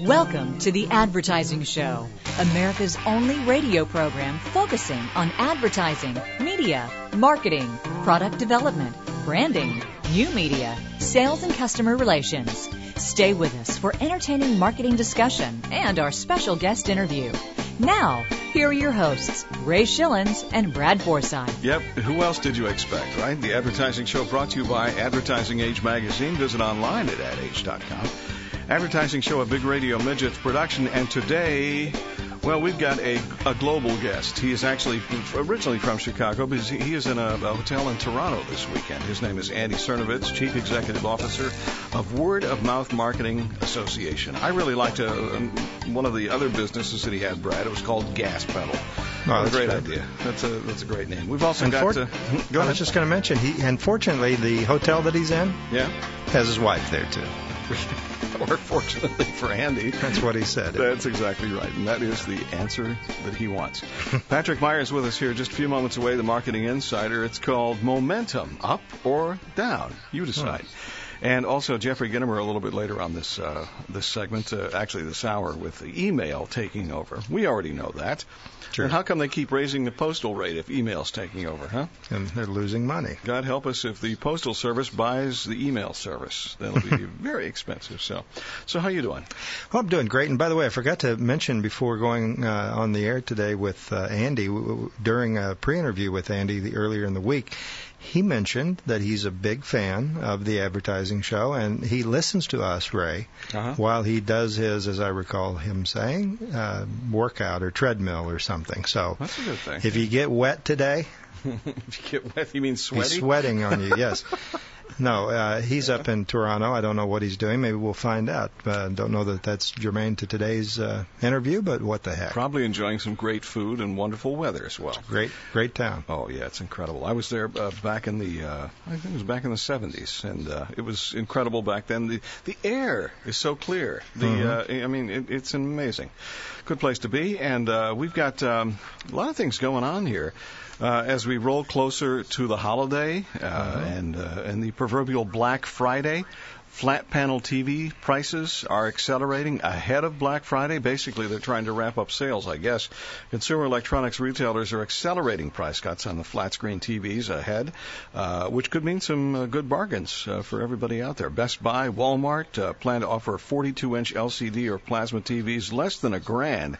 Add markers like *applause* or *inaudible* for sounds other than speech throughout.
Welcome to The Advertising Show, America's only radio program focusing on advertising, media, marketing, product development, branding, new media, sales, and customer relations. Stay with us for entertaining marketing discussion and our special guest interview. Now, here are your hosts, Ray Schillens and Brad Forsythe. Yep, who else did you expect, right? The Advertising Show brought to you by Advertising Age Magazine. Visit online at adage.com. Advertising Show, a big radio midgets production, and today, well, we've got a, a global guest. He is actually originally from Chicago, but he is in a, a hotel in Toronto this weekend. His name is Andy Sernovitz, Chief Executive Officer of Word of Mouth Marketing Association. I really liked a, um, one of the other businesses that he had, Brad. It was called Gas Pedal. Oh, a great idea. That's a that's a great name. We've also Unfor- got. to. go I was just going to mention, he unfortunately the hotel that he's in yeah. has his wife there too. *laughs* or fortunately for Andy. That's what he said. That's exactly right. And that is the answer that he wants. *laughs* Patrick Myers with us here, just a few moments away, the Marketing Insider. It's called Momentum, up or down. You decide. And also Jeffrey Ginnemer a little bit later on this uh, this segment, uh, actually this hour, with the email taking over. We already know that. Sure. And how come they keep raising the postal rate if email's taking over, huh? and they're losing money. God help us if the postal service buys the email service. That'll be *laughs* very expensive. So, so how you doing? Well, I'm doing great. And by the way, I forgot to mention before going uh, on the air today with uh, Andy, during a pre-interview with Andy the, earlier in the week, he mentioned that he's a big fan of the advertising show, and he listens to us, Ray, Uh-huh. while he does his, as I recall him saying, uh, workout or treadmill or something. So That's a good thing. if you get wet today, *laughs* if you get wet, you mean sweaty? He's sweating on you, yes. *laughs* No, uh, he's up in Toronto. I don't know what he's doing. Maybe we'll find out. Uh, don't know that that's germane to today's uh, interview, but what the heck? Probably enjoying some great food and wonderful weather as well. Great, great town. Oh yeah, it's incredible. I was there uh, back in the uh, I think it was back in the 70s, and uh, it was incredible back then. The the air is so clear. The Mhm. uh, I mean, it, it's amazing. Good place to be, and uh, we've got um, a lot of things going on here. Uh, as we roll closer to the holiday uh, and uh, and the proverbial Black Friday, flat panel TV prices are accelerating ahead of Black Friday. Basically, they're trying to ramp up sales, I guess. Consumer electronics retailers are accelerating price cuts on the flat screen TVs ahead, uh, which could mean some uh, good bargains uh, for everybody out there. Best Buy, Walmart uh, plan to offer 42 inch LCD or plasma TVs less than a grand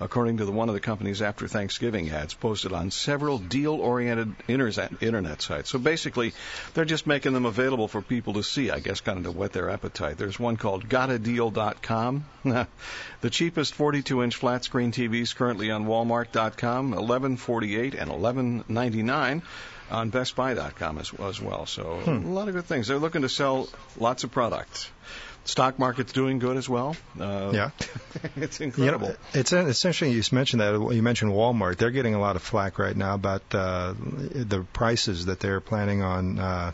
according to the one of the company's after Thanksgiving ads posted on several deal-oriented internet, internet sites. So basically, they're just making them available for people to see, I guess, kind of to whet their appetite. There's one called GotADeal.com. *laughs* the cheapest 42-inch flat screen TVs currently on Walmart.com, 1148 and 1199 on BestBuy.com as, as well. So hmm. a lot of good things. They're looking to sell lots of products. Stock market's doing good as well. Uh, Yeah. *laughs* it's You incredible. know, it's it's interesting you mentioned that. You mentioned Walmart. They're getting a lot of flack right now about uh, the prices that they're planning on uh,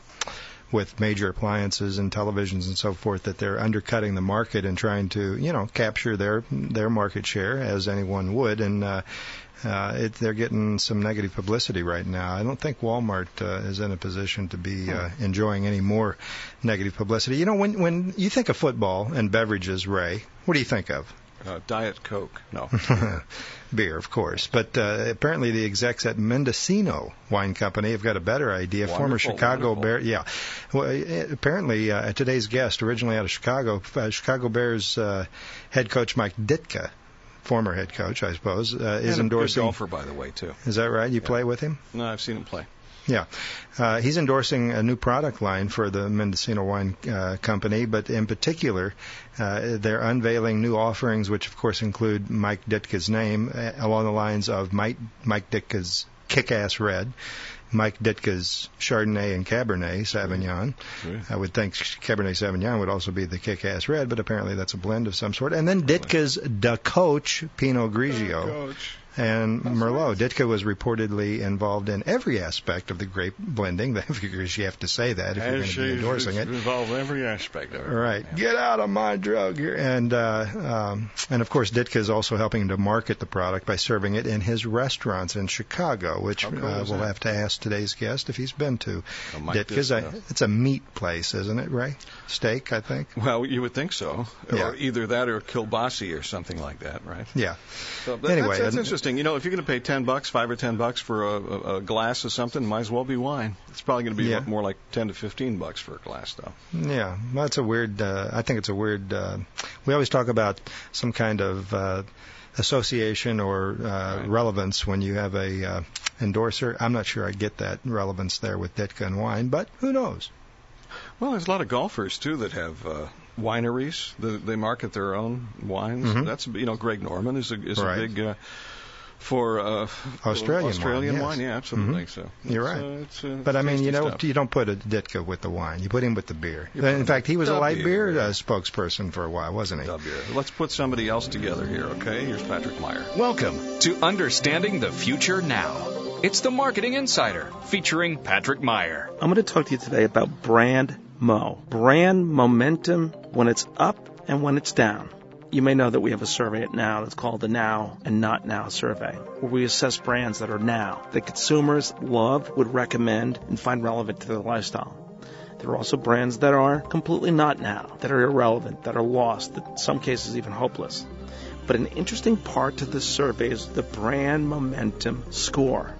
with major appliances and televisions and so forth. That they're undercutting the market and trying to, you know, capture their their market share as anyone would. And uh, uh, it, they're getting some negative publicity right now. I don't think Walmart uh, is in a position to be uh, enjoying any more negative publicity. You know, when when you think of football and beverages, Ray, what do you think of? Uh, Diet Coke. No. *laughs* beer, of course. But uh, apparently, the execs at Mendocino Wine Company have got a better idea. Former Chicago wonderful. Bear, yeah. Well, uh, apparently, uh, today's guest, originally out of Chicago, uh, Chicago Bears uh, head coach Mike Ditka, former head coach, I suppose, uh, is And endorsing. golfer, by the way, too. Is that right? You play with him? No, I've seen him play. Yeah. Uh, he's endorsing a new product line for the Mendocino Wine uh, Company, but in particular, uh, they're unveiling new offerings, which of course include Mike Ditka's name, uh, along the lines of Mike, Mike Ditka's Kick-Ass Red, Mike Ditka's Chardonnay and Cabernet Sauvignon. Sure. I would think Cabernet Sauvignon would also be the Kick-Ass Red, but apparently that's a blend of some sort. And then Ditka's Da Coach Pinot Grigio. And Merlot. Ditka was reportedly involved in every aspect of the grape blending. *laughs* I figure you have to say that if you're going to be endorsing it. Involved every aspect of it. Right. Yeah. Get out of my drug here. And uh, um, and of course, Ditka is also helping to market the product by serving it in his restaurants in Chicago, which cool uh, we'll that? have to ask today's guest if he's been to. Ditka's a, uh, it's a meat place, isn't it, Ray? Steak, I think. Well, you would think so, Yeah. or either that or kielbasi or something like that, right? Yeah. So that, Anyway, that's, that's and- interesting. You know, if you're going to pay ten bucks, five or ten bucks for a, a, a glass of something, might as well be wine. It's probably going to be Yeah. more like ten to fifteen bucks for a glass, though. Yeah, well, that's a weird. Uh, I think it's a weird. Uh, we always talk about some kind of uh, association or uh, Right. relevance when you have a uh, endorser. I'm not sure I get that relevance there with Ditka and wine, but who knows? Well, there's a lot of golfers too that have uh, wineries. The, they market their own wines. Mhm. That's you know, Greg Norman is a is Right. a big. Uh, for uh, Australian wine, Australian yes. wine, yeah, absolutely. Mhm. So You're right. Uh, it's, uh, But I mean, you know, stuff. you don't put a Ditka with the wine. You put him with the beer. You put In fact, he was a light beer, beer. uh, spokesperson for a while, wasn't he? Dub beer. Let's put somebody else together here, okay? Here's Patrick Meyer. Welcome to Understanding the Future Now. It's the Marketing Insider featuring Patrick Meyer. I'm going to talk to you today about brand mo. Brand momentum when it's up and when it's down. You may know that we have a survey at Now that's called the Now and Not Now survey, where we assess brands that are now, that consumers love, would recommend, and find relevant to their lifestyle. There are also brands that are completely not now, that are irrelevant, that are lost, that in some cases even hopeless. But an interesting part to this survey is the brand momentum score.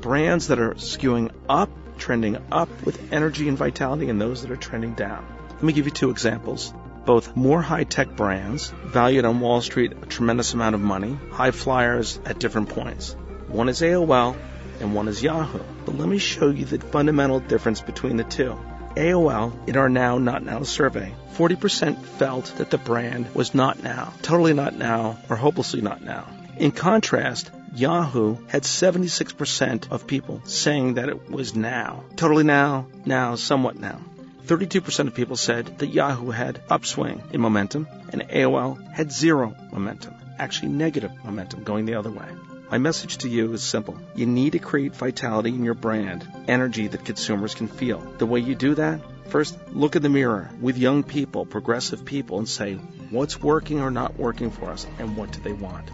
Brands that are skewing up, trending up with energy and vitality, and those that are trending down. Let me give you two examples. Both more high tech brands, valued on Wall Street a tremendous amount of money, high flyers at different points. One is AOL and one is Yahoo. But let me show you the fundamental difference between the two. AOL, in our Now Not Now survey, 40% felt that the brand was not now, totally not now, or hopelessly not now. In contrast, Yahoo had 76% of people saying that it was now. Totally now, now, somewhat now. 32% of people said that Yahoo had upswing in momentum and AOL had zero momentum, actually negative momentum going the other way. My message to you is simple. You need to create vitality in your brand, energy that consumers can feel. The way you do that, first look in the mirror with young people, progressive people, and say, what's working or not working for us and what do they want?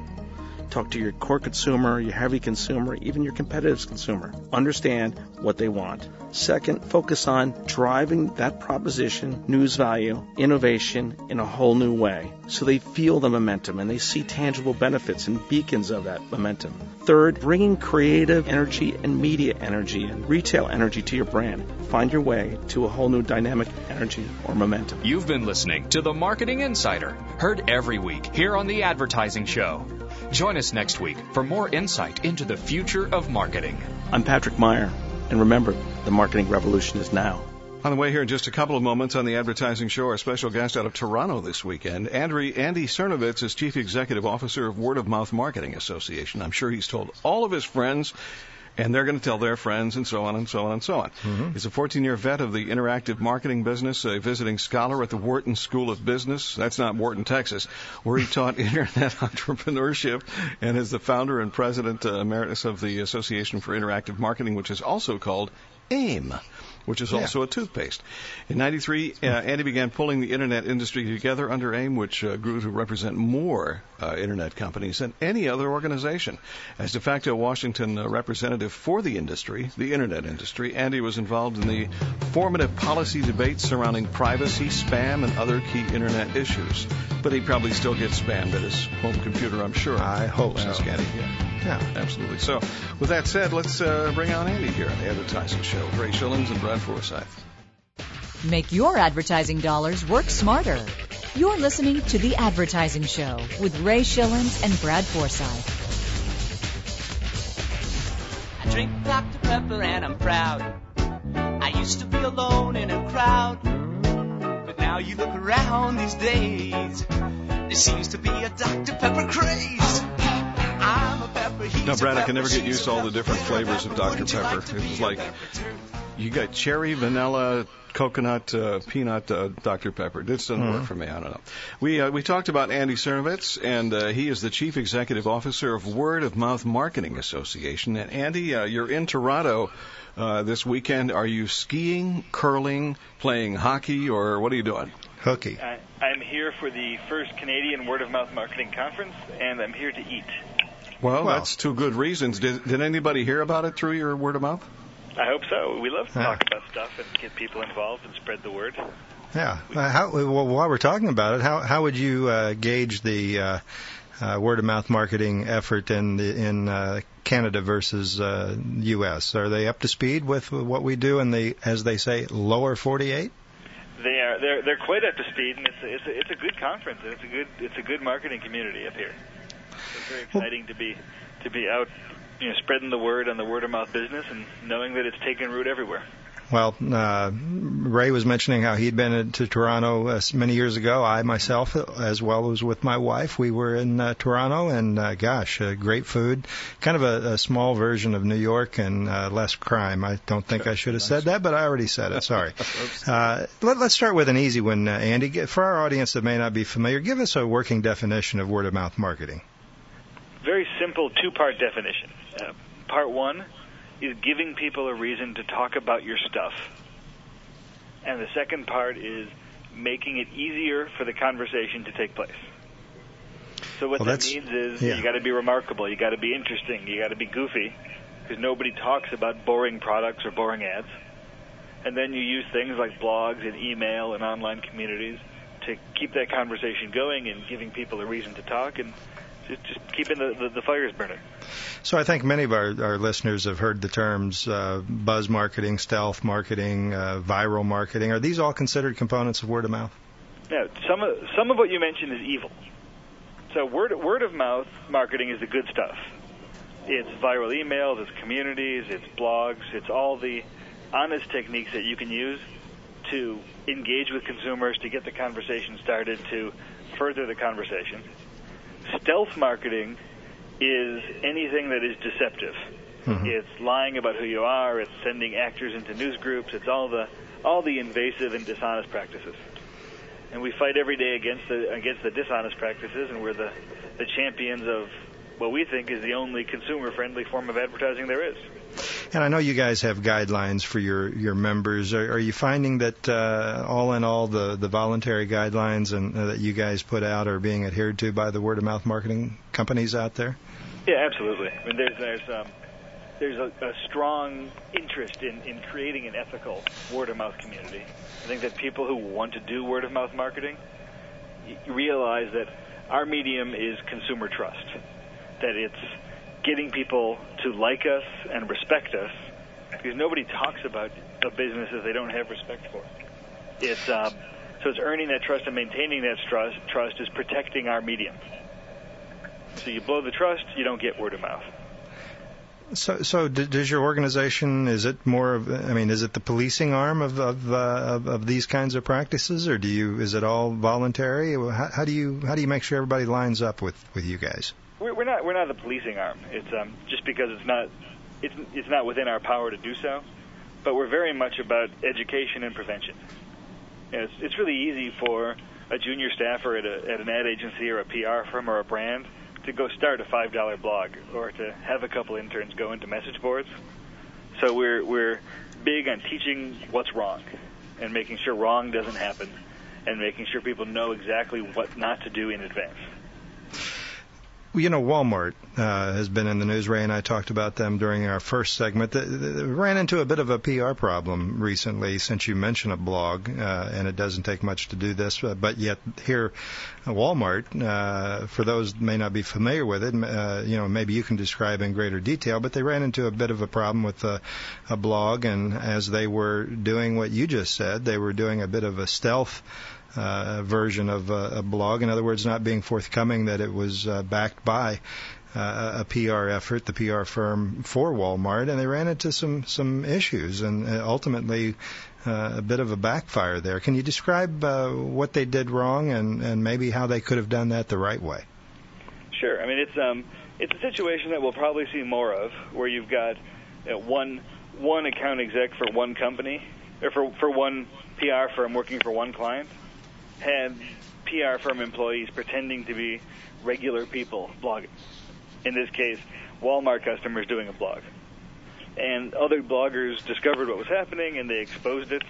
Talk to your core consumer, your heavy consumer, even your competitive consumer. Understand what they want. Second, focus on driving that proposition, news value, innovation in a whole new way so they feel the momentum and they see tangible benefits and beacons of that momentum. Third, bringing creative energy and media energy and retail energy to your brand. Find your way to a whole new dynamic energy or momentum. You've been listening to the Marketing Insider, heard every week here on The Advertising Show. Join us next week for more insight into the future of marketing. I'm Patrick Meyer, and remember, the marketing revolution is now. On the way here in just a couple of moments on the Advertising Show, our special guest out of Toronto this weekend, Andri, Andy Sernovitz is Chief Executive Officer of Word of Mouth Marketing Association. I'm sure he's told all of his friends, and they're going to tell their friends, and so on and so on and so on. He's a 14-year vet of the interactive marketing business, a visiting scholar at the Wharton School of Business. That's not Wharton, Texas, where he taught *laughs* internet entrepreneurship, and is the founder and president uh, emeritus of the Association for Interactive Marketing, which is also called AIM which is Yeah. also a toothpaste. In 93, uh, Andy began pulling the internet industry together under AIM, which uh, grew to represent more uh, internet companies than any other organization. As de facto Washington uh, representative for the industry, the internet industry, Andy was involved in the formative policy debates surrounding privacy, spam, and other key internet issues. But he probably still gets spammed at his home computer, I'm sure. I hope We'll so. Andy. Yeah. Yeah. Absolutely. So, with that said, let's uh, bring on Andy here on the Advertising Show. Ray Schillens and Brad Forsythe. Make your advertising dollars work smarter. You're listening to The Advertising Show with Ray Schillens and Brad Forsythe. I drink Dr. Pepper and I'm proud. I used to be alone in a crowd. But now you look around these days. There seems to be a Dr. Pepper craze. I'm a pepper, he's Now, a Brad, I can never get used to all the different flavors of Dr. Pepper. like to It's like pepper too? You got cherry, vanilla, coconut, uh, peanut, uh, Dr. Pepper. This doesn't Mhm. work for me. I don't know. We uh, we talked about Andy Sernovitz, and uh, he is the chief executive officer of Word of Mouth Marketing Association. And Andy, uh, you're in Toronto uh, this weekend. Are you skiing, curling, playing hockey, or what are you doing? Hooky. I, I'm here for the first Canadian Word of Mouth Marketing Conference, and I'm here to eat. Well, Well- that's two good reasons. Did, did anybody hear about it through your word of mouth? I hope so. We love to Yeah. talk about stuff and get people involved and spread the word. Yeah. Uh, how, well, while we're talking about it, how how would you uh, gauge the uh, uh, word of mouth marketing effort in the, in uh, Canada versus uh, U.S.? Are they up to speed with what we do in the, as they say, lower 48? They are they're they're quite up to speed, and it's a, it's a, it's a good conference, and it's a good it's a good marketing community up here. So it's very exciting to be to be out, you know, spreading the word on the word of mouth business, and knowing that it's taking root everywhere. Well, uh, Ray was mentioning how he'd been to Toronto uh, many years ago. I myself, as well as with my wife, we were in uh, Toronto, and uh, gosh, uh, great food. Kind of a, a small version of New York and uh, less crime. I don't think I should have said that, but I already said it. Sorry. *laughs* Uh, let, let's start with an easy one, uh, Andy. For our audience that may not be familiar, give us a working definition of word of mouth marketing. Very simple two-part definition. Uh, part one is giving people a reason to talk about your stuff. And the second part is making it easier for the conversation to take place. So what Well, that means is yeah. you got to be remarkable, you got to be interesting, you got to be goofy, because nobody talks about boring products or boring ads. And then you use things like blogs and email and online communities to keep that conversation going and giving people a reason to talk and just, just keeping the, the, the fires burning. So I think many of our, our listeners have heard the terms uh, buzz marketing, stealth marketing, uh, viral marketing. Are these all considered components of word of mouth? Now, some of some of what you mentioned is evil. So word word of mouth marketing is the good stuff. It's viral emails, it's communities, it's blogs, it's all the honest techniques that you can use to engage with consumers, to get the conversation started, to further the conversation. Stealth marketing is anything that is deceptive. Mhm. It's lying about who you are. It's sending actors into news groups. It's all the all the invasive and dishonest practices. And we fight every day against the against the dishonest practices, and we're the the champions of what we think is the only consumer friendly form of advertising there is. And I know you guys have guidelines for your your members. Are, are you finding that uh, all in all the the voluntary guidelines and uh, that you guys put out are being adhered to by the word of mouth marketing companies out there? Yeah, absolutely. I mean, there's there's um, there's a, a strong interest in, in creating an ethical word of mouth community. I think that people who want to do word of mouth marketing realize that our medium is consumer trust. That it's getting people to like us and respect us because nobody talks about a business that they don't have respect for. It's um, so it's earning that trust and maintaining that trust. Trust is protecting our medium. So you blow the trust, you don't get word of mouth. So, so does your organization? Is it more of? I mean, is it the policing arm of of, uh, of of these kinds of practices, or do you? Is it all voluntary? How, how do you how do you make sure everybody lines up with with you guys? We're, we're not we're not the policing arm. It's um, just because it's not it's it's not within our power to do so. But we're very much about education and prevention. You know, it's it's really easy for a junior staffer at a at an ad agency or a PR firm or a brand to go start a five dollar blog or to have a couple interns go into message boards. So we're we're big on teaching what's wrong and making sure wrong doesn't happen and making sure people know exactly what not to do in advance. You know, Walmart uh, has been in the news. Ray and I talked about them during our first segment. They, they ran into a bit of a PR problem recently, since you mentioned a blog, uh, and it doesn't take much to do this. uh, But yet, here, Walmart, uh, for those may not be familiar with it, uh, you know, maybe you can describe in greater detail. But they ran into a bit of a problem with a, a blog, and as they were doing what you just said, they were doing a bit of a stealth uh, version of a, a blog. In other words, not being forthcoming that it was uh, backed by uh, a PR effort, the PR firm for Walmart, and they ran into some some issues and uh, ultimately uh, a bit of a backfire there. Can you describe uh, what they did wrong and and maybe how they could have done that the right way? Sure. I mean, it's um, it's a situation that we'll probably see more of, where you've got you know, one one account exec for one company, or for for one PR firm working for one client, had PR firm employees pretending to be regular people blogging. In this case, Walmart customers doing a blog. And other bloggers discovered what was happening and they exposed it,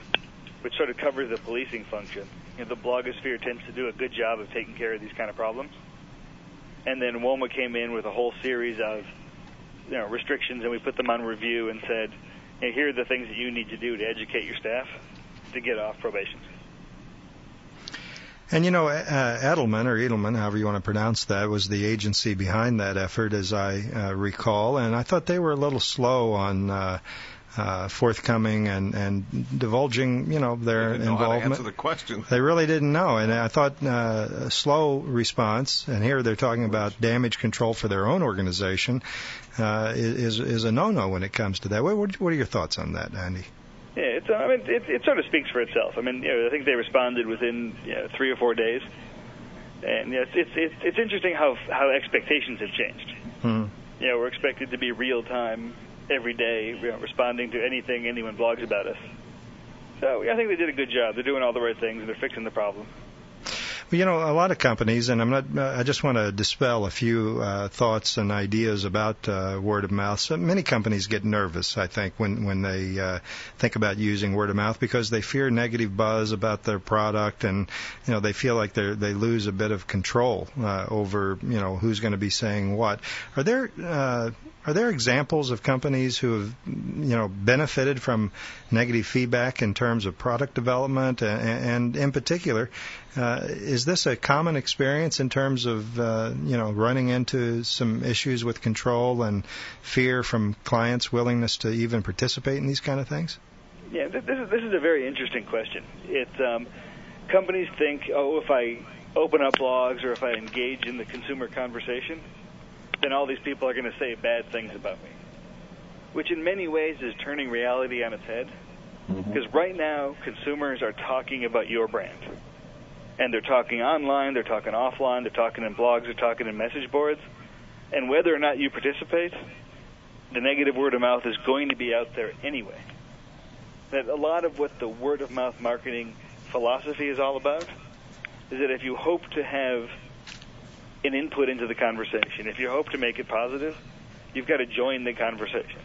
which sort of covers the policing function. You know, the blogosphere tends to do a good job of taking care of these kind of problems. And then WOMMA came in with a whole series of you know, restrictions, and we put them on review and said, hey, here are the things that you need to do to educate your staff to get off probation. And you know, uh, Edelman or Edelman, however you want to pronounce that, was the agency behind that effort, as I uh, recall. And I thought they were a little slow on uh, uh, forthcoming and and divulging, you know, their They didn't know how to involvement. answer the question. They really didn't know, and I thought uh, a slow response. And here they're talking about damage control for their own organization uh, is is a no-no when it comes to that. What what are your thoughts on that, Andy? Yeah, it's, I mean, it, it sort of speaks for itself. I mean, you know, I think they responded within you know, three or four days, and you know, it's, it's it's interesting how how expectations have changed. Hmm. You know, we're expected to be real time every day, you know, responding to anything anyone blogs about us. So I think they did a good job. They're doing all the right things and they're fixing the problem. You know, a lot of companies, and I'm not. I just want to dispel a few uh, thoughts and ideas about uh, word of mouth. So many companies get nervous, I think, when when they uh, think about using word of mouth because they fear negative buzz about their product, and you know they feel like they they lose a bit of control uh, over you know who's going to be saying what. Are there uh, are there examples of companies who have you know benefited from negative feedback in terms of product development, and, and in particular? Uh, is this a common experience in terms of uh, you know running into some issues with control and fear from clients' willingness to even participate in these kind of things? Yeah, th- this is this is a very interesting question. It um, companies think, oh, if I open up blogs or if I engage in the consumer conversation, then all these people are going to say bad things about me, which in many ways is turning reality on its head. Mm-hmm. Because right now, consumers are talking about your brand. And they're talking online, they're talking offline, they're talking in blogs, they're talking in message boards. And whether or not you participate, the negative word of mouth is going to be out there anyway. That a lot of what the word of mouth marketing philosophy is all about is that if you hope to have an input into the conversation, if you hope to make it positive, you've got to join the conversation.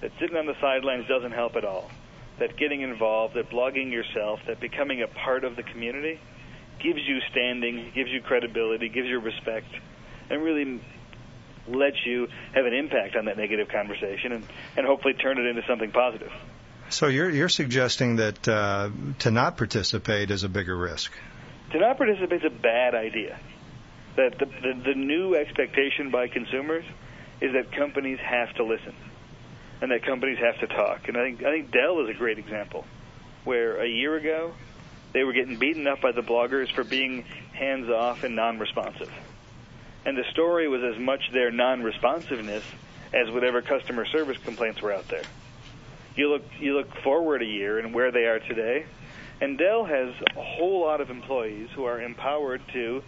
That sitting on the sidelines doesn't help at all. That getting involved, that blogging yourself, that becoming a part of the community gives you standing, gives you credibility, gives you respect, and really lets you have an impact on that negative conversation and, and hopefully turn it into something positive. So you're you're suggesting that uh, to not participate is a bigger risk. To not participate is a bad idea. That the, the, the new expectation by consumers is that companies have to listen and that companies have to talk. And I think I think Dell is a great example, where a year ago they were getting beaten up by the bloggers for being hands off and non-responsive, and the story was as much their non-responsiveness as whatever customer service complaints were out there. You look you look forward a year and where they are today, and Dell has a whole lot of employees who are empowered to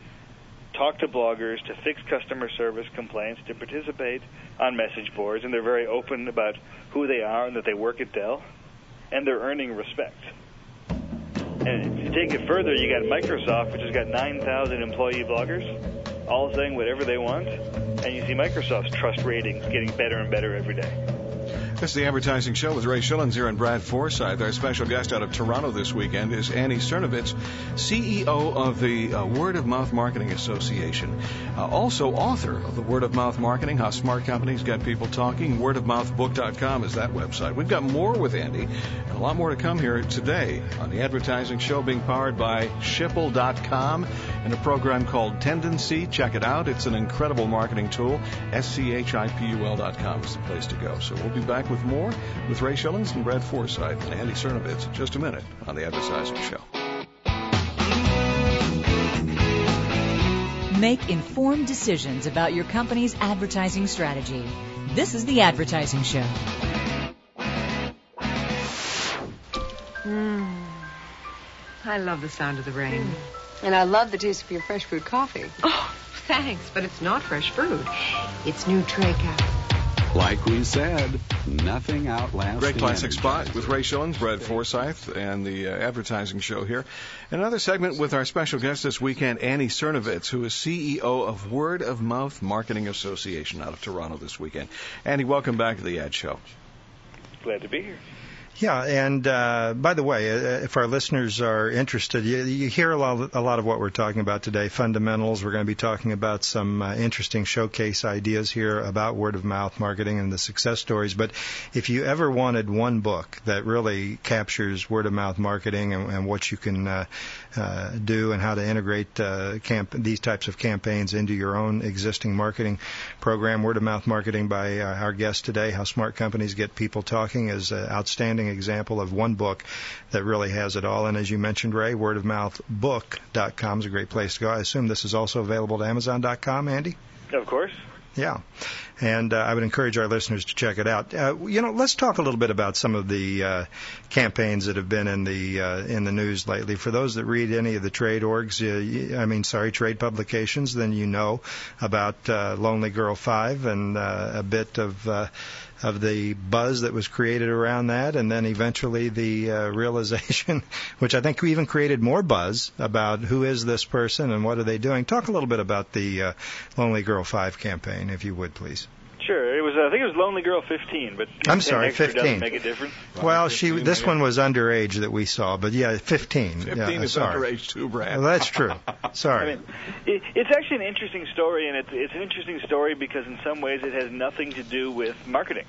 talk to bloggers, to fix customer service complaints, to participate on message boards, and they're very open about who they are and that they work at Dell, and they're earning respect. And to take it further, you got Microsoft, which has got 9,000 employee bloggers, all saying whatever they want, and you see Microsoft's trust ratings getting better and better every day. This is the Advertising Show with Ray Schillinger and Brad Forsythe. Our special guest out of Toronto this weekend is Annie Sernovitz, CEO of the uh, Word of Mouth Marketing Association. Uh, also author of the Word of Mouth Marketing, How Smart Companies Get People Talking. Wordofmouthbook.com is that website. We've got more with Andy and a lot more to come here today on the Advertising Show being powered by Schipul.com and a program called Tendenci. Check it out. It's an incredible marketing tool. S-C-H-I-P-U-L.com is the place to go. So we'll be back with more with Ray Schillings and Brad Forsythe and Andy Sernovitz in just a minute on the Advertising Show. Make informed decisions about your company's advertising strategy. This is the Advertising Show. Mm. I love the sound of the rain. And I love the taste of your fresh fruit coffee. Oh, thanks, but it's not fresh fruit. It's new Trey Cap. Like we said, nothing outlasts Great the classic spot with Ray Schillens, Brad Forsythe, and the uh, advertising show here. Another segment with our special guest this weekend, Annie Sernovitz, who is CEO of Word of Mouth Marketing Association out of Toronto this weekend. Annie, welcome back to the Ad Show. Glad to be here. Yeah, and uh, by the way, uh, if our listeners are interested, you, you hear a lot, a lot of what we're talking about today. Fundamentals. We're going to be talking about some uh, interesting showcase ideas here about word of mouth marketing and the success stories. But if you ever wanted one book that really captures word of mouth marketing and, and what you can uh, uh, do and how to integrate uh, camp- these types of campaigns into your own existing marketing program, word of mouth marketing by uh, our guest today, How Smart Companies Get People Talking, is an outstanding example of one book that really has it all. And as you mentioned, Ray, wordofmouthbook.com is a great place to go. I assume this is also available to Amazon.com, Andy? Of course. Yeah. And uh, I would encourage our listeners to check it out. Uh, you know, let's talk a little bit about some of the uh, campaigns that have been in the uh, in the news lately. For those that read any of the trade orgs, uh, I mean, sorry, trade publications, then you know about uh, Lonely Girl Five and uh, a bit of. Of the buzz that was created around that, and then eventually the uh, realization, *laughs* which I think even created more buzz about who is this person and what are they doing. Talk a little bit about the uh, Lonely Girl Five campaign, if you would, please. Sure. It was. Uh, I think it was Lonely Girl 15, but I'm sorry, 15. make a difference. Well, she this one was underage that we saw, but yeah, 15. 15 yeah, is sorry. underage too, Brad. Well, that's true. *laughs* Sorry. I mean, it, it's actually an interesting story, and it's it's an interesting story because in some ways it has nothing to do with marketing.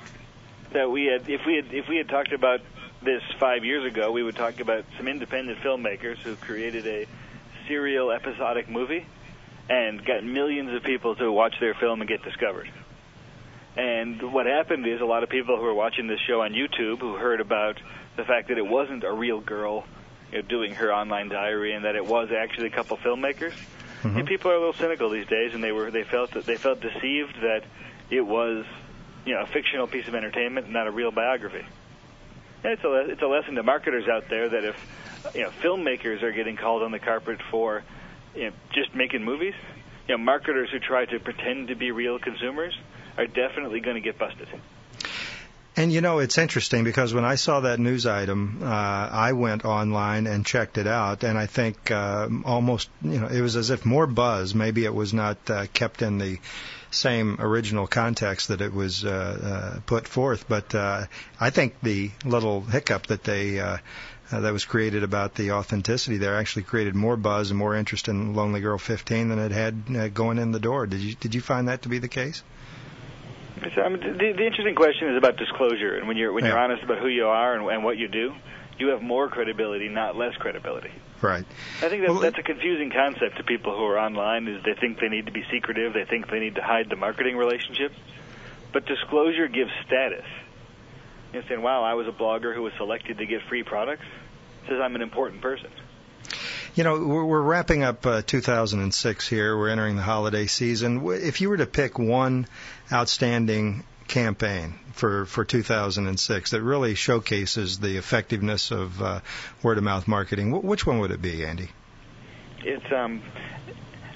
That we had, if we had, if we had talked about this five years ago, we would talk about some independent filmmakers who created a serial episodic movie and got millions of people to watch their film and get discovered. And what happened is a lot of people who were watching this show on YouTube who heard about the fact that it wasn't a real girl you know, doing her online diary and that it was actually a couple filmmakers. Mm-hmm. And people are a little cynical these days, and they were they felt that they felt deceived that it was you know a fictional piece of entertainment, and not a real biography. And it's a it's a lesson to marketers out there that if you know filmmakers are getting called on the carpet for you know, just making movies, you know marketers who try to pretend to be real consumers are definitely going to get busted. And you know, it's interesting because when I saw that news item, uh, I went online and checked it out, and I think uh, almost, you know, it was as if more buzz. Maybe it was not uh, kept in the same original context that it was uh, uh, put forth, but uh, I think the little hiccup that they uh, uh, that was created about the authenticity there actually created more buzz and more interest in Lonely Girl 15 than it had uh, going in the door. Did you did you find that to be the case? So, I mean, the, the interesting question is about disclosure, and when you're when you're honest about who you are and, and what you do, you have more credibility, not less credibility. Right. I think that, Well, that's a confusing concept to people who are online. Is they think they need to be secretive, they think they need to hide the marketing relationship, but disclosure gives status. You're saying, "Wow, I was a blogger who was selected to get free products." says I'm an important person. You know, we're, we're wrapping up uh, 2006 here. We're entering the holiday season. If you were to pick one outstanding campaign for for 2006 that really showcases the effectiveness of uh, word of mouth marketing, wh- which one would it be, Andy? It's um,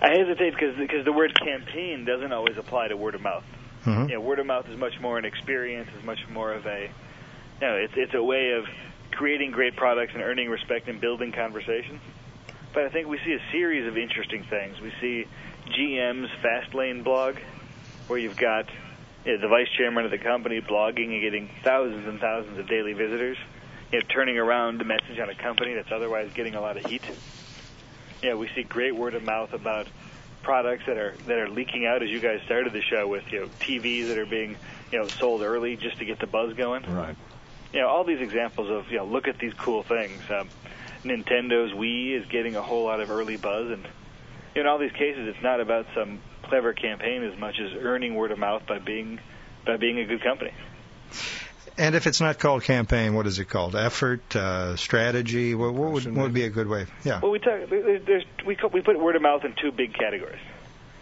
I hesitate because because the word campaign doesn't always apply to word of mouth. Mhm. You know, word of mouth is much more an experience, is much more of a, you know, it's it's a way of creating great products and earning respect and building conversations. But I think we see a series of interesting things. We see GM's Fastlane blog, where you've got you know, the vice chairman of the company blogging and getting thousands and thousands of daily visitors, you know, turning around the message on a company that's otherwise getting a lot of heat. Yeah, we see great word of mouth about products that are that are leaking out. As you guys started the show with, you know, TVs that are being you know sold early just to get the buzz going. Right. You know, all these examples of you know, look at these cool things. Um, Nintendo's Wii is getting a whole lot of early buzz, and in all these cases, it's not about some clever campaign as much as earning word of mouth by being by being a good company. And if it's not called campaign, what is it called? Effort, uh, strategy. What, what would what would be a good way? Yeah. Well, we talk. There's we co- we put word of mouth in two big categories.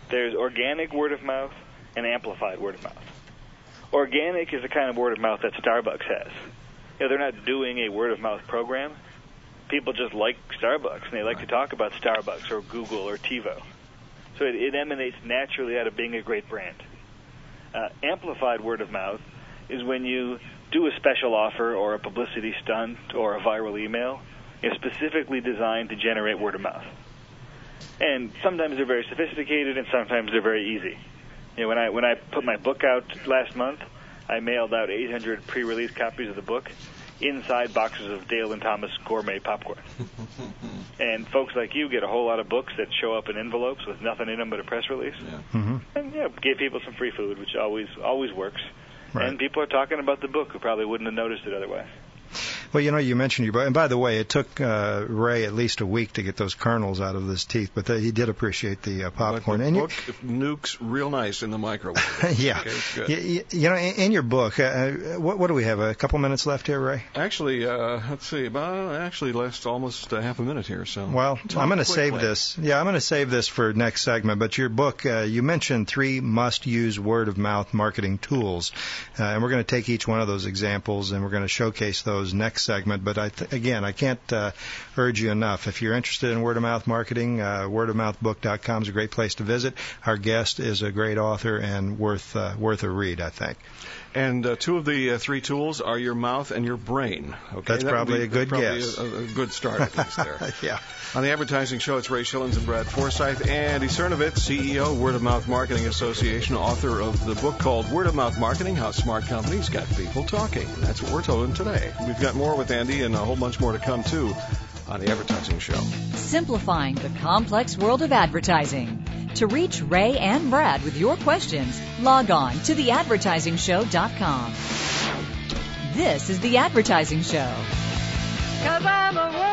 There's organic word of mouth and amplified word of mouth. Organic is the kind of word of mouth that Starbucks has. You know, they're not doing a word of mouth program. People just like Starbucks and they like to talk about Starbucks or Google or TiVo. So it, it emanates naturally out of being a great brand. Uh, amplified word of mouth is when you do a special offer or a publicity stunt or a viral email. It's specifically designed to generate word of mouth. And sometimes they're very sophisticated, and sometimes they're very easy. You know, when I when I put my book out last month, I mailed out 800 pre-release copies of the book inside boxes of Dale and Thomas gourmet popcorn. *laughs* and folks like you get a whole lot of books that show up in envelopes with nothing in them but a press release. Mm-hmm. And yeah, gave people some free food, which always always works. Right. And people are talking about the book who probably wouldn't have noticed it otherwise. Well, you know, you mentioned your book, and by the way, it took uh, Ray at least a week to get those kernels out of his teeth, but uh, he did appreciate the uh, popcorn. The and you, book nukes real nice in the microwave. *laughs* yeah, Okay, good. you, you, you know, in, in your book, uh, what, what do we have? A couple minutes left here, Ray. Actually, uh, let's see. About actually, last almost uh, half a minute here. So Well, I'm going to save this. Yeah, I'm going to save this for next segment. But your book, uh, you mentioned three must-use word-of-mouth marketing tools, uh, and we're going to take each one of those examples and we're going to showcase those next segment. But I th- again, I can't uh, urge you enough. If you're interested in word-of-mouth marketing, uh, wordofmouthbook.com is a great place to visit. Our guest is a great author and worth uh, worth a read, I think. And uh, two of the uh, three tools are your mouth and your brain. Okay, That's That probably be- a good probably guess. A, a good start at least there. *laughs* yeah. On the advertising show, it's Ray Schillens and Brad Forsythe. Andy Sernovitz, CEO, Word of Mouth Marketing Association, author of the book called Word of Mouth Marketing How Smart Companies Got People Talking. And that's what we're telling today. We've got more with Andy and a whole bunch more to come, too, on the advertising show. Simplifying the complex world of advertising. To reach Ray and Brad with your questions, log on to theadvertisingshow.com. This is The Advertising Show. Cause I'm a woman.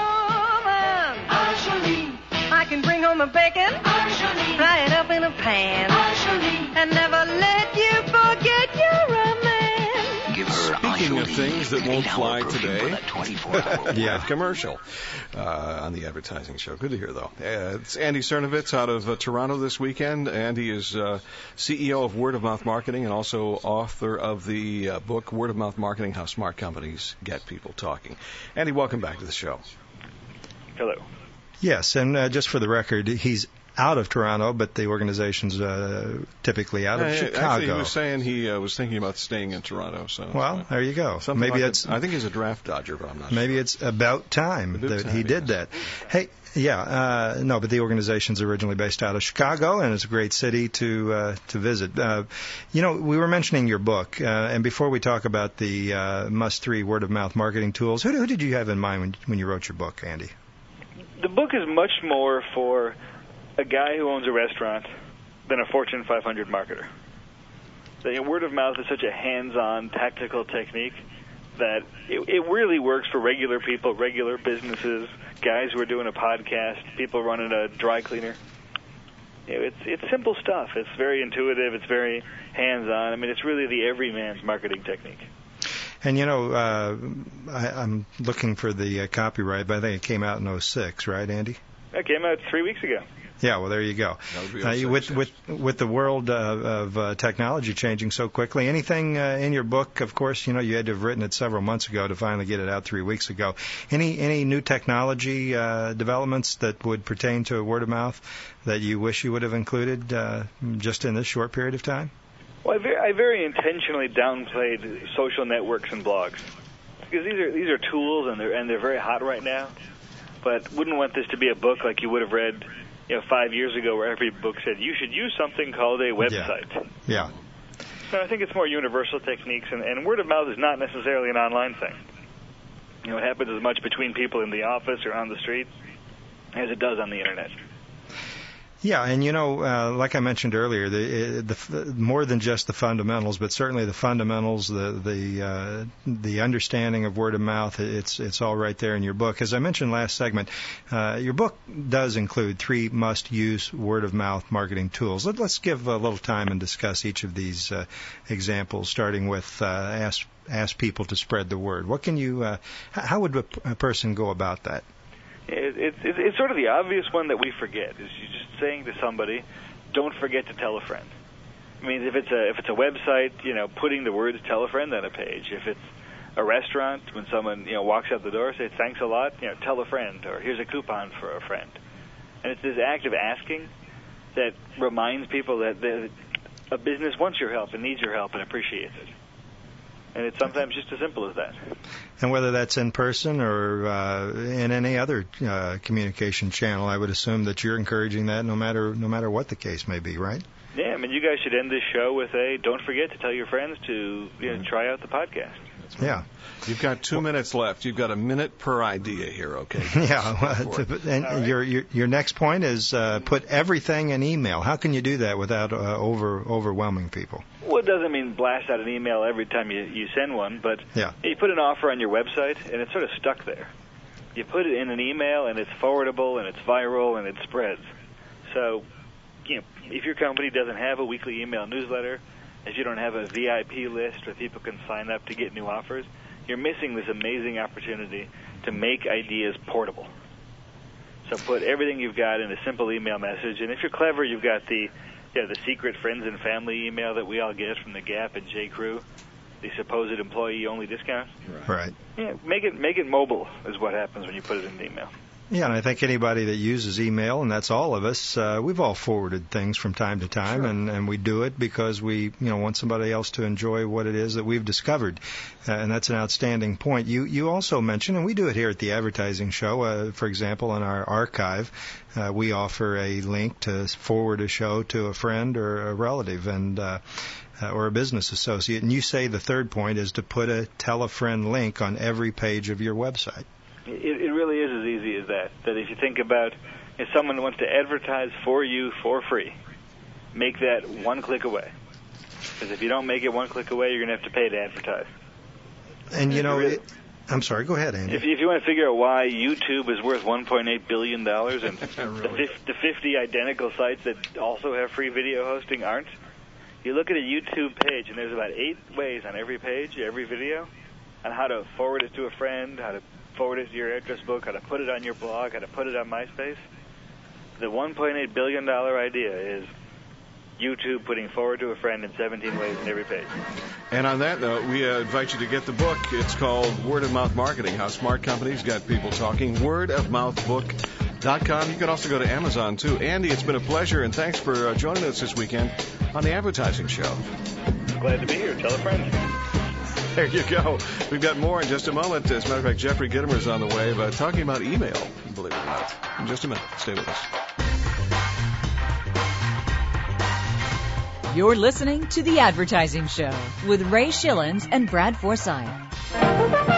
I. I can bring home the bacon. I. Fry it up in a pan. I. And never let you Speaking of things that won't fly today, *laughs* Yeah. commercial uh, on the advertising show. Good to hear, though. Uh, it's Andy Sernovitz out of uh, Toronto this weekend. Andy is uh, CEO of Word of Mouth Marketing and also author of the uh, book Word of Mouth Marketing: How Smart Companies Get People Talking. Andy, welcome back to the show. Hello. Yes, and uh, just for the record, he's out of Toronto, but the organization's uh, typically out of Uh, Chicago. Actually, he was saying he uh, was thinking about staying in Toronto. So well, uh, there you go. Maybe like it's a- I think he's a draft dodger, but I'm not. maybe it's about time About that time, he did that. Hey, yeah, uh, no, but the organization's originally based out of Chicago, and it's a great city to uh, to visit. Uh, you know, we were mentioning your book, uh, and before we talk about the uh, must three word of mouth marketing tools, who, who did you have in mind when when you wrote your book, Andy? The book is much more for a guy who owns a restaurant than a Fortune 500 marketer. The word of mouth is such a hands-on, tactical technique that it, it really works for regular people, regular businesses, guys who are doing a podcast, people running a dry cleaner. It's it's simple stuff. It's very intuitive. It's very hands-on. I mean, it's really the everyman's marketing technique. And you know, uh, I, I'm looking for the uh, copyright, but I think it came out in '06, right, Andy? That came out three weeks ago. Yeah, well, there you go. That would be Uh, with with with the world uh, of uh, technology changing so quickly, anything uh, in your book? Of course, you know you had to have written it several months ago to finally get it out three weeks ago. Any any new technology uh, developments that would pertain to word of mouth that you wish you would have included uh, just in this short period of time? Well, I very, I very intentionally downplayed social networks and blogs because these are these are tools and they're and they're very hot right now. But wouldn't want this to be a book like you would have read, you know, five years ago, where every book said you should use something called a website. Yeah. No, I think it's more universal techniques, and, and word of mouth is not necessarily an online thing. You know, it happens as much between people in the office or on the street as it does on the internet. Yeah, and you know, uh, like I mentioned earlier, the, uh, the more than just the fundamentals, but certainly the fundamentals, the the uh, the understanding of word of mouth, it's it's all right there in your book. As I mentioned last segment, uh, your book does include three must-use word of mouth marketing tools. Let, let's give a little time and discuss each of these uh, examples, starting with uh, ask ask people to spread the word. What can you? How would a person go about that? It, it, it's it's sort of the obvious one that we forget is you just saying to somebody, "Don't forget to tell a friend." I mean, if it's a if it's a website, you know, putting the words "tell a friend" on a page. If it's a restaurant, when someone you know walks out the door, say "thanks a lot," you know, tell a friend, or here's a coupon for a friend. And it's this act of asking that reminds people that a business wants your help and needs your help and appreciates it. And it's sometimes just as simple as that. And whether that's in person or uh, in any other uh, communication channel, I would assume that you're encouraging that no matter no matter what the case may be, right? Yeah, I mean, you guys should end this show with a don't forget to tell your friends to you know, try out the podcast. Yeah. You've got two minutes left. You've got a minute per idea here, okay? *laughs* yeah. well, And your, your your next point is uh, put everything in email. How can you do that without uh, over overwhelming people? Well, it doesn't mean blast out an email every time you, you send one, but Yeah. you put an offer on your website and it's sort of stuck there. You put it in an email and it's forwardable and it's viral and it spreads. So, you know, if your company doesn't have a weekly email newsletter, if you don't have a VIP list where people can sign up to get new offers, you're missing this amazing opportunity to make ideas portable. So put everything you've got in a simple email message, and if you're clever, you've got the yeah, the secret friends and family email that we all get from the Gap and J. Crew, the supposed employee-only discount. Right. Yeah, make it make it mobile is what happens when you put it in the email. Yeah, and I think anybody that uses email, and that's all of us, uh, we've all forwarded things from time to time, and, and we do it because we, you know, want somebody else to enjoy what it is that we've discovered, uh, and that's an outstanding point. You you also mentioned, and we do it here at the Advertising Show. Uh, for example, in our archive, uh, we offer a link to forward a show to a friend or a relative, and. Uh, uh, or a business associate, and you say the third point is to put a tell a friend link on every page of your website. It, it really easy as that. That if you think about if someone wants to advertise for you for free, make that one click away. Because if you don't make it one click away, you're going to have to pay to advertise. And you know, it, I'm sorry. Go ahead, Andy. If, if you want to figure out why YouTube is worth 1.8 billion dollars and *laughs* the, the 50 identical sites that also have free video hosting aren't, you look at a YouTube page and there's about eight ways on every page, every video, on how to forward it to a friend, how to forward it to your address book, how to put it on your blog, how to put it on MySpace. The 1.8 billion dollar idea is YouTube putting forward to a friend in 17 ways in every page. And on that note, we uh, invite you to get the book. It's called Word of Mouth Marketing How Smart Companies Got People Talking. Wordofmouthbook.com. You can also go to Amazon, too. Andy, it's been a pleasure, and thanks for uh, joining us this weekend on the Advertising Show. Glad to be here. Tell a friend. *laughs* There you go. We've got more in just a moment. As a matter of fact, Jeffrey Gitomer is on the way, but talking about email, believe it or not. In just a minute. Stay with us. You're listening to The Advertising Show with Ray Schillens and Brad Forsythe.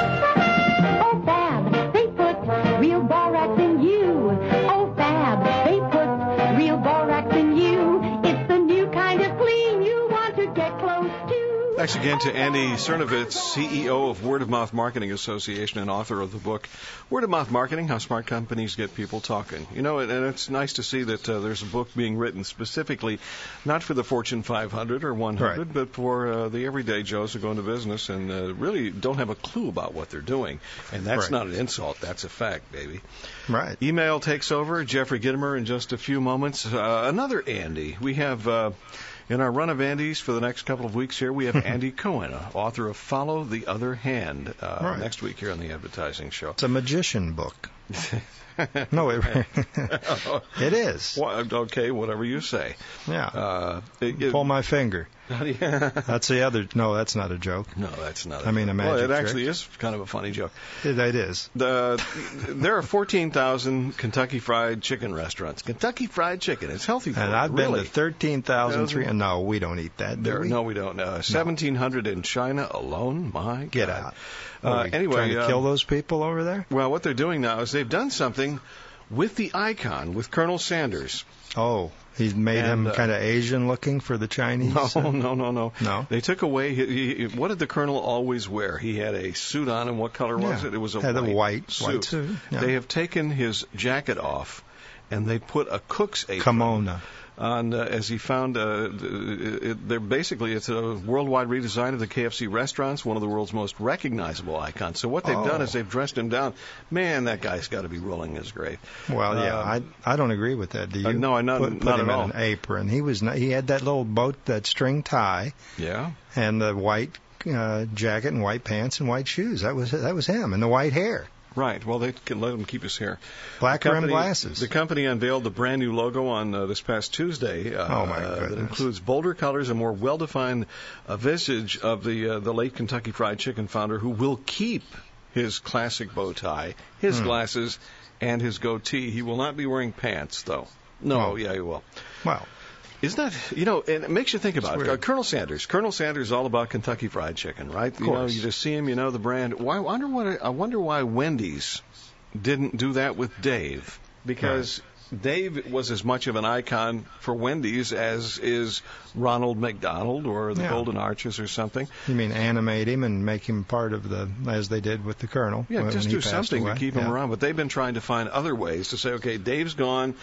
Thanks again to Andy Sernovitz, CEO of Word of Mouth Marketing Association and author of the book Word of Mouth Marketing: How Smart Companies Get People Talking. You know, and it's nice to see that uh, there's a book being written specifically not for the Fortune 500 or 100, but for uh, the everyday Joes who go into business and uh, really don't have a clue about what they're doing. And that's Right. not an insult; that's a fact, baby. Right. Email takes over. Jeffrey Gitomer in just a few moments. Uh, another Andy. We have. In our run of Andys for the next couple of weeks here, we have *laughs* Andy Cohen, author of Follow the Other Hand, uh, Right. next week here on the Advertising Show. It's a magician book. *laughs* no, it, *laughs* *laughs* it is. What, okay, whatever you say. Yeah. Uh, it- it- Pull my finger. *laughs* yeah. That's the other. No, that's not a joke. No, that's not. I mean, a well, it trick. actually is kind of a funny joke. It, it is. The, there are 14,000 Kentucky Fried Chicken restaurants. Kentucky Fried Chicken. It's healthy And you, I've been really. to thirteen thousand three. No, we don't eat that. Do There, we? no, we don't. Uh, 1,700 in China alone. My Get God. out. Uh, anyway, trying to uh, kill those people over there? Well, what they're doing now is they've done something with the icon, with Colonel Sanders. Oh, he's made And, him uh, kind of Asian looking for the Chinese. *laughs* No, no, no, no. No? They took away. He, he, what did the colonel always wear? He had a suit on, and what color was Yeah. it? It was a Had a white, white- suit. white suit, yeah. They have taken his jacket off, and they put a cook's apron Kimono. on uh, as he found. Uh, it, they're basically it's a worldwide redesign of the KFC restaurants, one of the world's most recognizable icons. So what they've Oh. done is they've dressed him down. Man, that guy's got to be rolling his grave. Well, yeah, Um, I I don't agree with that. Do you? uh, no, I not- put, put not him at in all. an apron. He was not, he had that little boat, that string tie, Yeah. and the white uh, jacket and white pants and white shoes. That was that was him, and the white hair. Right. Well, they can let them keep us here. Black The rim glasses. The company unveiled the brand new logo on uh, this past Tuesday. Uh, Oh, my That goodness. includes bolder colors and more well-defined uh, visage of the uh, the late Kentucky Fried Chicken founder, who will keep his classic bow tie, his Hmm. glasses, and his goatee. He will not be wearing pants, though. No, Oh. yeah, he will. Well, Isn't that you know? And it makes you think about it. Uh, Colonel Sanders. Colonel Sanders is all about Kentucky Fried Chicken, right? you know, course. you just see him, you know the brand. Why? I wonder what? I wonder why Wendy's didn't do that with Dave because. Dave was as much of an icon for Wendy's as is Ronald McDonald or the Yeah. Golden Arches or something. you mean animate him and make him part of the, as they did with the Colonel. Yeah, just do something away. to keep him around. But they've been trying to find other ways to say, okay, Dave's gone.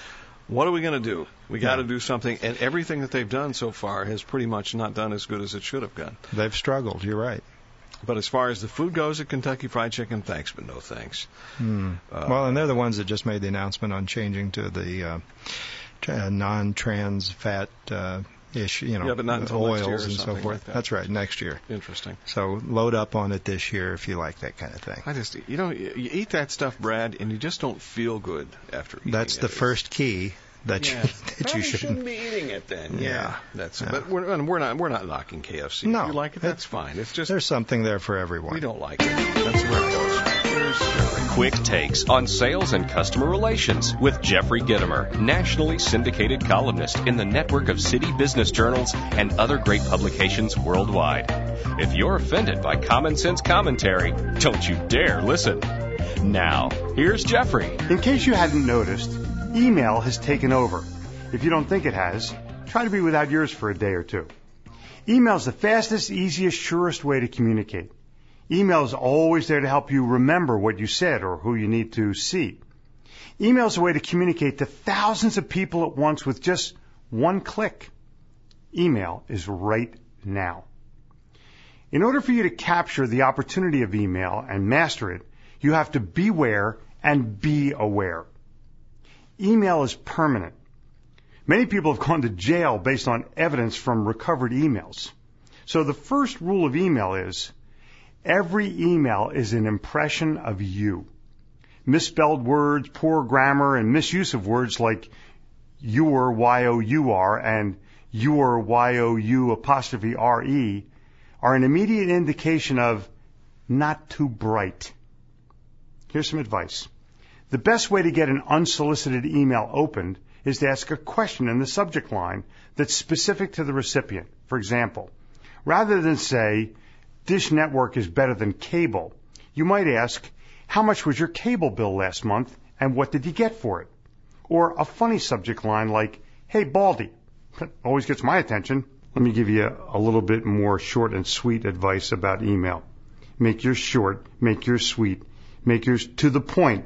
What are we going to do? We got to Yeah. do something. And everything that they've done so far has pretty much not done as good as it should have done. They've struggled. You're right. But as far as the food goes at Kentucky Fried Chicken, thanks, but no thanks. Hmm. Uh, well, and they're the ones that just made the announcement on changing to the uh, tra- non-trans fat uh, issue, you know, Yeah, but not until oils and so forth. like that. That's right, next year. Interesting. So load up on it this year if you like that kind of thing. I just, you know, you you eat that stuff, Brad, and you just don't feel good after eating That's it. the first key that Yeah. you, *laughs* that you Probably shouldn't. be eating it then. Yeah. Yeah, that's. Yeah. But we're and we're not we're not knocking KFC. No, if you like it, that's fine. It's just There's something there for everyone. we don't like it. That's where it goes. Quick takes on sales and customer relations with Jeffrey Gitomer, nationally syndicated columnist in the network of city business journals and other great publications worldwide. If you're offended by common sense commentary, don't you dare listen. Now, here's Jeffrey. In case you hadn't noticed, email has taken over. If you don't think it has, try to be without yours for a day or two. Email is the fastest, easiest, surest way to communicate. Email is always there to help you remember what you said or who you need to see. Email is a way to communicate to thousands of people at once with just one click. Email is right now. In order for you to capture the opportunity of email and master it, you have to beware and be aware. Email is permanent. Many people have gone to jail based on evidence from recovered emails. So the first rule of email is every email is an impression of you. Misspelled words, poor grammar, and misuse of words like your, Y-O-U-R, and your, Y-O-U apostrophe R-E are an immediate indication of not too bright. Here's some advice. The best way to get an unsolicited email opened is to ask a question in the subject line that's specific to the recipient. For example, rather than say, Dish Network is better than cable, you might ask, how much was your cable bill last month and what did you get for it? Or a funny subject line like, hey Baldy, that *laughs* always gets my attention. Let me give you a, a little bit more short and sweet advice about email. Make yours short, make yours sweet, make yours to the point,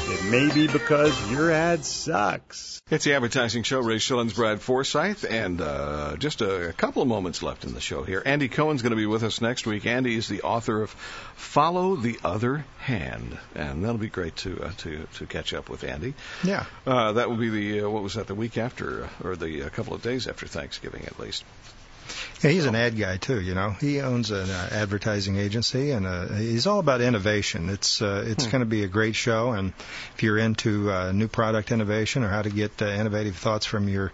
it may be because your ad sucks. It's the advertising show. Ray Schillens, Brad Forsythe, and uh, just a couple of moments left in the show here. Andy Cohen's going to be with us next week. Andy is the author of Follow the Other Hand, and that'll be great to uh, to to catch up with Andy. Yeah. Uh, that will be the uh, what was that the week after, or the uh, couple of days after Thanksgiving at least. Yeah, he's an ad guy too. You know, he owns an uh, advertising agency, and uh, he's all about innovation. It's uh, it's Hmm. going to be a great show, and if you're into uh, new product innovation or how to get uh, innovative thoughts from your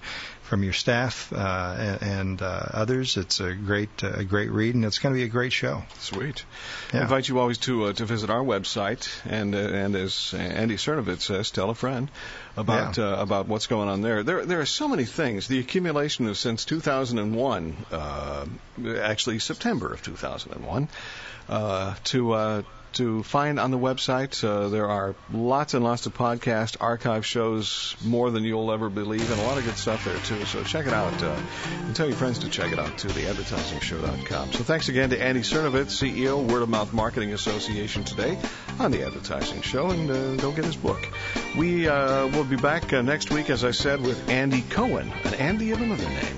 from your staff uh, and, and uh, others, it's a great a great read, and it's going to be a great show. Sweet. Yeah. I invite you always to uh, to visit our website and uh, and as Andy Sernovitz says, tell a friend about uh, about what's going on there. There there are so many things. The accumulation of since 2001, uh, actually September of 2001, uh, to uh, to find on the website. Uh, there are lots and lots of podcast archive shows, more than you'll ever believe, and a lot of good stuff there too. So check it out, uh, and tell your friends to check it out too. TheAdvertisingShow.com. So thanks again to Andy Sernovitz, CEO, Word of Mouth Marketing Association, today on the Advertising Show, and uh, go get his book. We uh, will be back uh, next week, as I said, with Andy Cohen, an Andy of another name,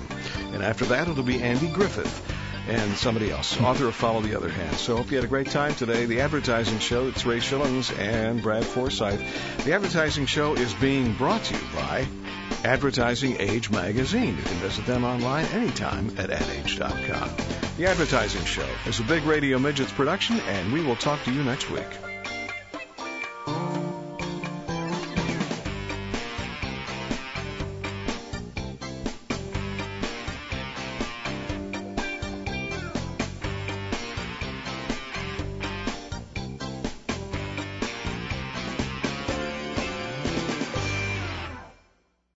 and after that it'll be Andy Griffith and somebody else, author of Follow the Other Hand. So hope you had a great time today. The Advertising Show, it's Ray Schillens and Brad Forsythe. The Advertising Show is being brought to you by Advertising Age Magazine. You can visit them online anytime at adage.com. The Advertising Show is a Big Radio Midgets production, and we will talk to you next week.